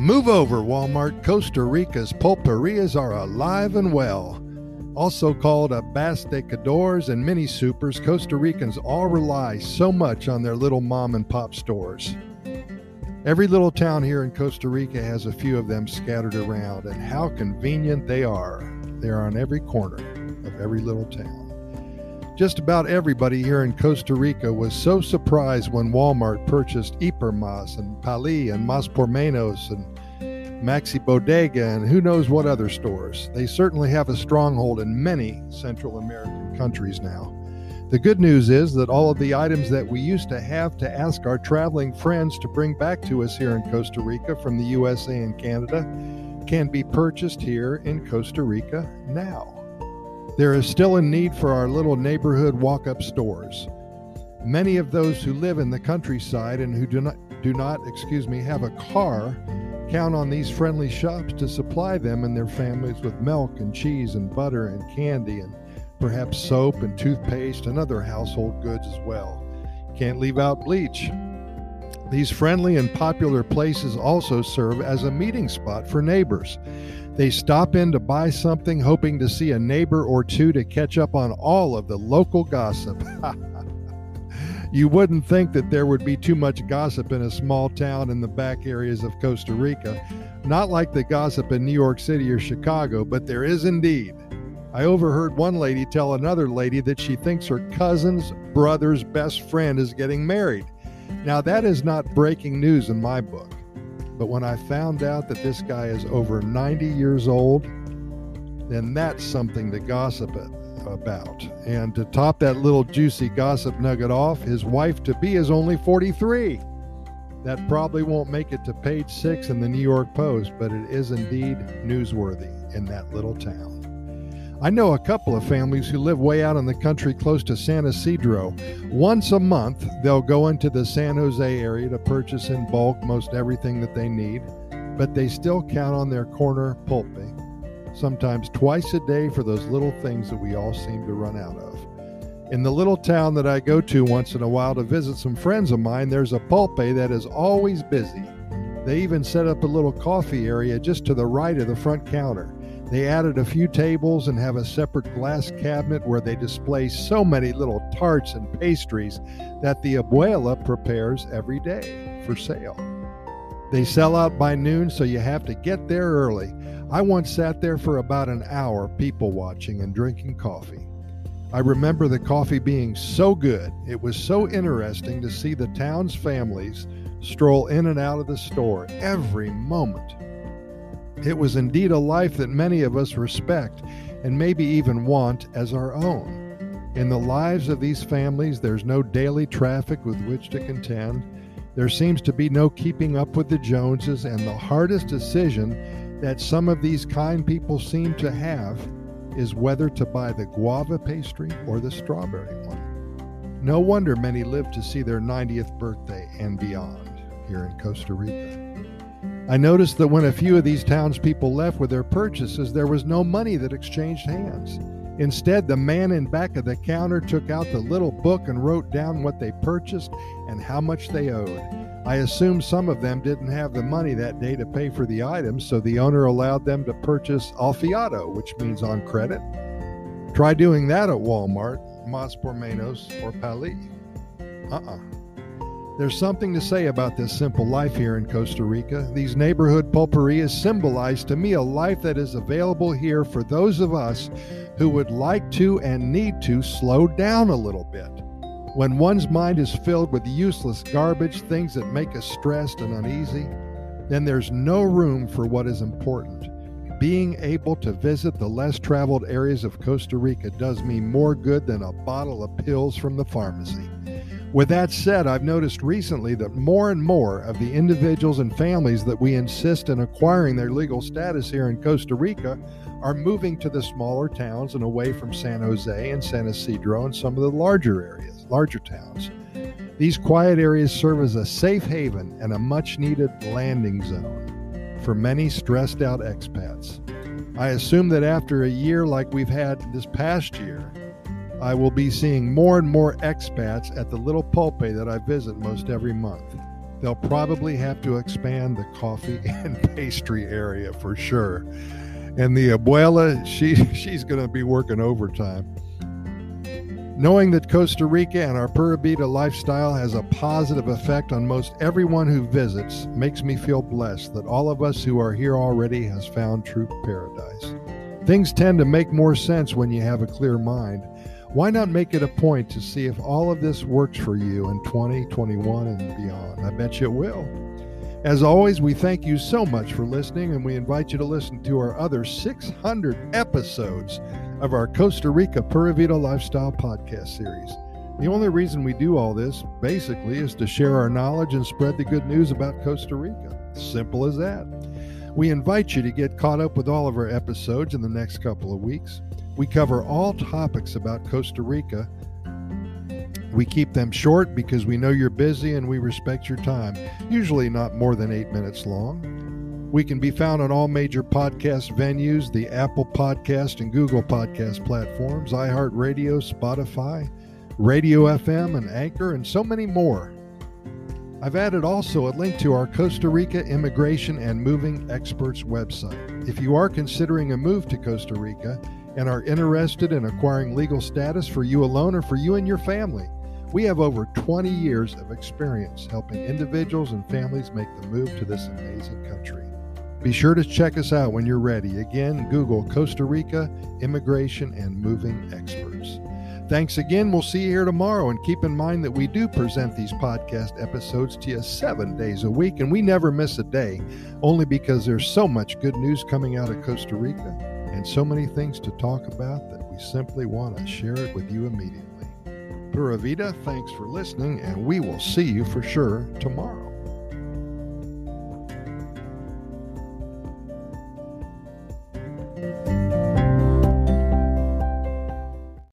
Move over, Walmart. Costa Rica's pulperias are alive and well. Also called abastecedores and mini supers, Costa Ricans all rely so much on their little mom and pop stores. Every little town here in Costa Rica has a few of them scattered around, and how convenient they are. They are on every corner of every little town. Just about everybody here in Costa Rica was so surprised when Walmart purchased Hipermas and Pali and Mas por Menos and Maxi Bodega and who knows what other stores. They certainly have a stronghold in many Central American countries now. The good news is that all of the items that we used to have to ask our traveling friends to bring back to us here in Costa Rica from the USA and Canada can be purchased here in Costa Rica now. There is still a need for our little neighborhood walk up stores. Many of those who live in the countryside and who do not, do not, excuse me, have a car count on these friendly shops to supply them and their families with milk and cheese and butter and candy and perhaps soap and toothpaste and other household goods as well. Can't leave out bleach. These friendly and popular places also serve as a meeting spot for neighbors. They stop in to buy something, hoping to see a neighbor or two to catch up on all of the local gossip. you wouldn't think that there would be too much gossip in a small town in the back areas of Costa Rica. Not like the gossip in New York City or Chicago, but there is indeed. I overheard one lady tell another lady that she thinks her cousin's brother's best friend is getting married. Now, that is not breaking news in my book. But when I found out that this guy is over 90 years old, then that's something to gossip about. And to top that little juicy gossip nugget off, his wife to be is only 43. That probably won't make it to page six in the New York Post, but it is indeed newsworthy in that little town. I know a couple of families who live way out in the country close to San Isidro. Once a month, they'll go into the San Jose area to purchase in bulk most everything that they need, but they still count on their corner pulpe, sometimes twice a day for those little things that we all seem to run out of. In the little town that I go to once in a while to visit some friends of mine, there's a pulpe that is always busy. They even set up a little coffee area just to the right of the front counter. They added a few tables and have a separate glass cabinet where they display so many little tarts and pastries that the abuela prepares every day for sale. They sell out by noon, so you have to get there early. I once sat there for about an hour people watching and drinking coffee. I remember the coffee being so good, it was so interesting to see the town's families stroll in and out of the store every moment. It was indeed a life that many of us respect and maybe even want as our own. In the lives of these families, there's no daily traffic with which to contend. There seems to be no keeping up with the Joneses, and the hardest decision that some of these kind people seem to have is whether to buy the guava pastry or the strawberry one. No wonder many live to see their 90th birthday and beyond here in Costa Rica. I noticed that when a few of these townspeople left with their purchases, there was no money that exchanged hands. Instead, the man in back of the counter took out the little book and wrote down what they purchased and how much they owed. I assume some of them didn't have the money that day to pay for the items, so the owner allowed them to purchase al fiado, which means on credit. Try doing that at Walmart, Mas por Menos, or Pali. Uh uh there's something to say about this simple life here in Costa Rica. These neighborhood pulperias symbolize to me a life that is available here for those of us who would like to and need to slow down a little bit. When one's mind is filled with useless garbage, things that make us stressed and uneasy, then there's no room for what is important. Being able to visit the less traveled areas of Costa Rica does me more good than a bottle of pills from the pharmacy. With that said, I've noticed recently that more and more of the individuals and families that we insist in acquiring their legal status here in Costa Rica are moving to the smaller towns and away from San Jose and San Isidro and some of the larger areas, larger towns. These quiet areas serve as a safe haven and a much needed landing zone for many stressed out expats. I assume that after a year like we've had this past year, I will be seeing more and more expats at the little pulpe that I visit most every month. they'll probably have to expand the coffee and pastry area for sure. And the abuela, she she's going to be working overtime. Knowing that Costa Rica and our Pura Vida lifestyle has a positive effect on most everyone who visits makes me feel blessed that all of us who are here already has found true paradise. Things tend to make more sense when you have a clear mind. Why not make it a point to see if all of this works for you in 2021 and beyond? I bet you it will. As always, we thank you so much for listening, and we invite you to listen to our other 600 episodes of our Costa Rica Pura Vida Lifestyle podcast series. The only reason we do all this, basically, is to share our knowledge and spread the good news about Costa Rica. Simple as that. We invite you to get caught up with all of our episodes in the next couple of weeks. We cover all topics about Costa Rica. We keep them short because we know you're busy and we respect your time, usually not more than eight minutes long. We can be found on all major podcast venues, the Apple Podcast and Google Podcast platforms, iHeartRadio, Spotify, Radio FM, and Anchor, and so many more. I've added also a link to our Costa Rica Immigration and Moving Experts website. If you are considering a move to Costa Rica and are interested in acquiring legal status for you alone or for you and your family, we have over 20 years of experience helping individuals and families make the move to this amazing country. Be sure to check us out when you're ready. Again, Google Costa Rica Immigration and Moving Experts. Thanks again. We'll see you here tomorrow. And keep in mind that we do present these podcast episodes to you seven days a week, and we never miss a day, only because there's so much good news coming out of Costa Rica and so many things to talk about that we simply want to share it with you immediately. Pura Vida, thanks for listening, and we will see you for sure tomorrow.